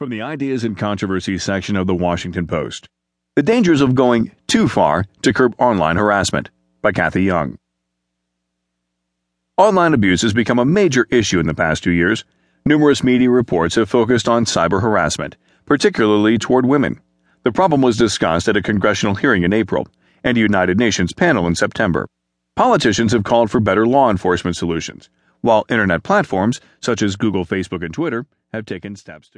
From the Ideas and Controversies section of the Washington Post The Dangers of Going Too Far to Curb Online Harassment by Cathy Young. Online abuse has become a major issue in the past two years. Numerous media reports have focused on cyber harassment, particularly toward women. The problem was discussed at a congressional hearing in April and a United Nations panel in September. Politicians have called for better law enforcement solutions, while internet platforms such as Google, Facebook, and Twitter have taken steps to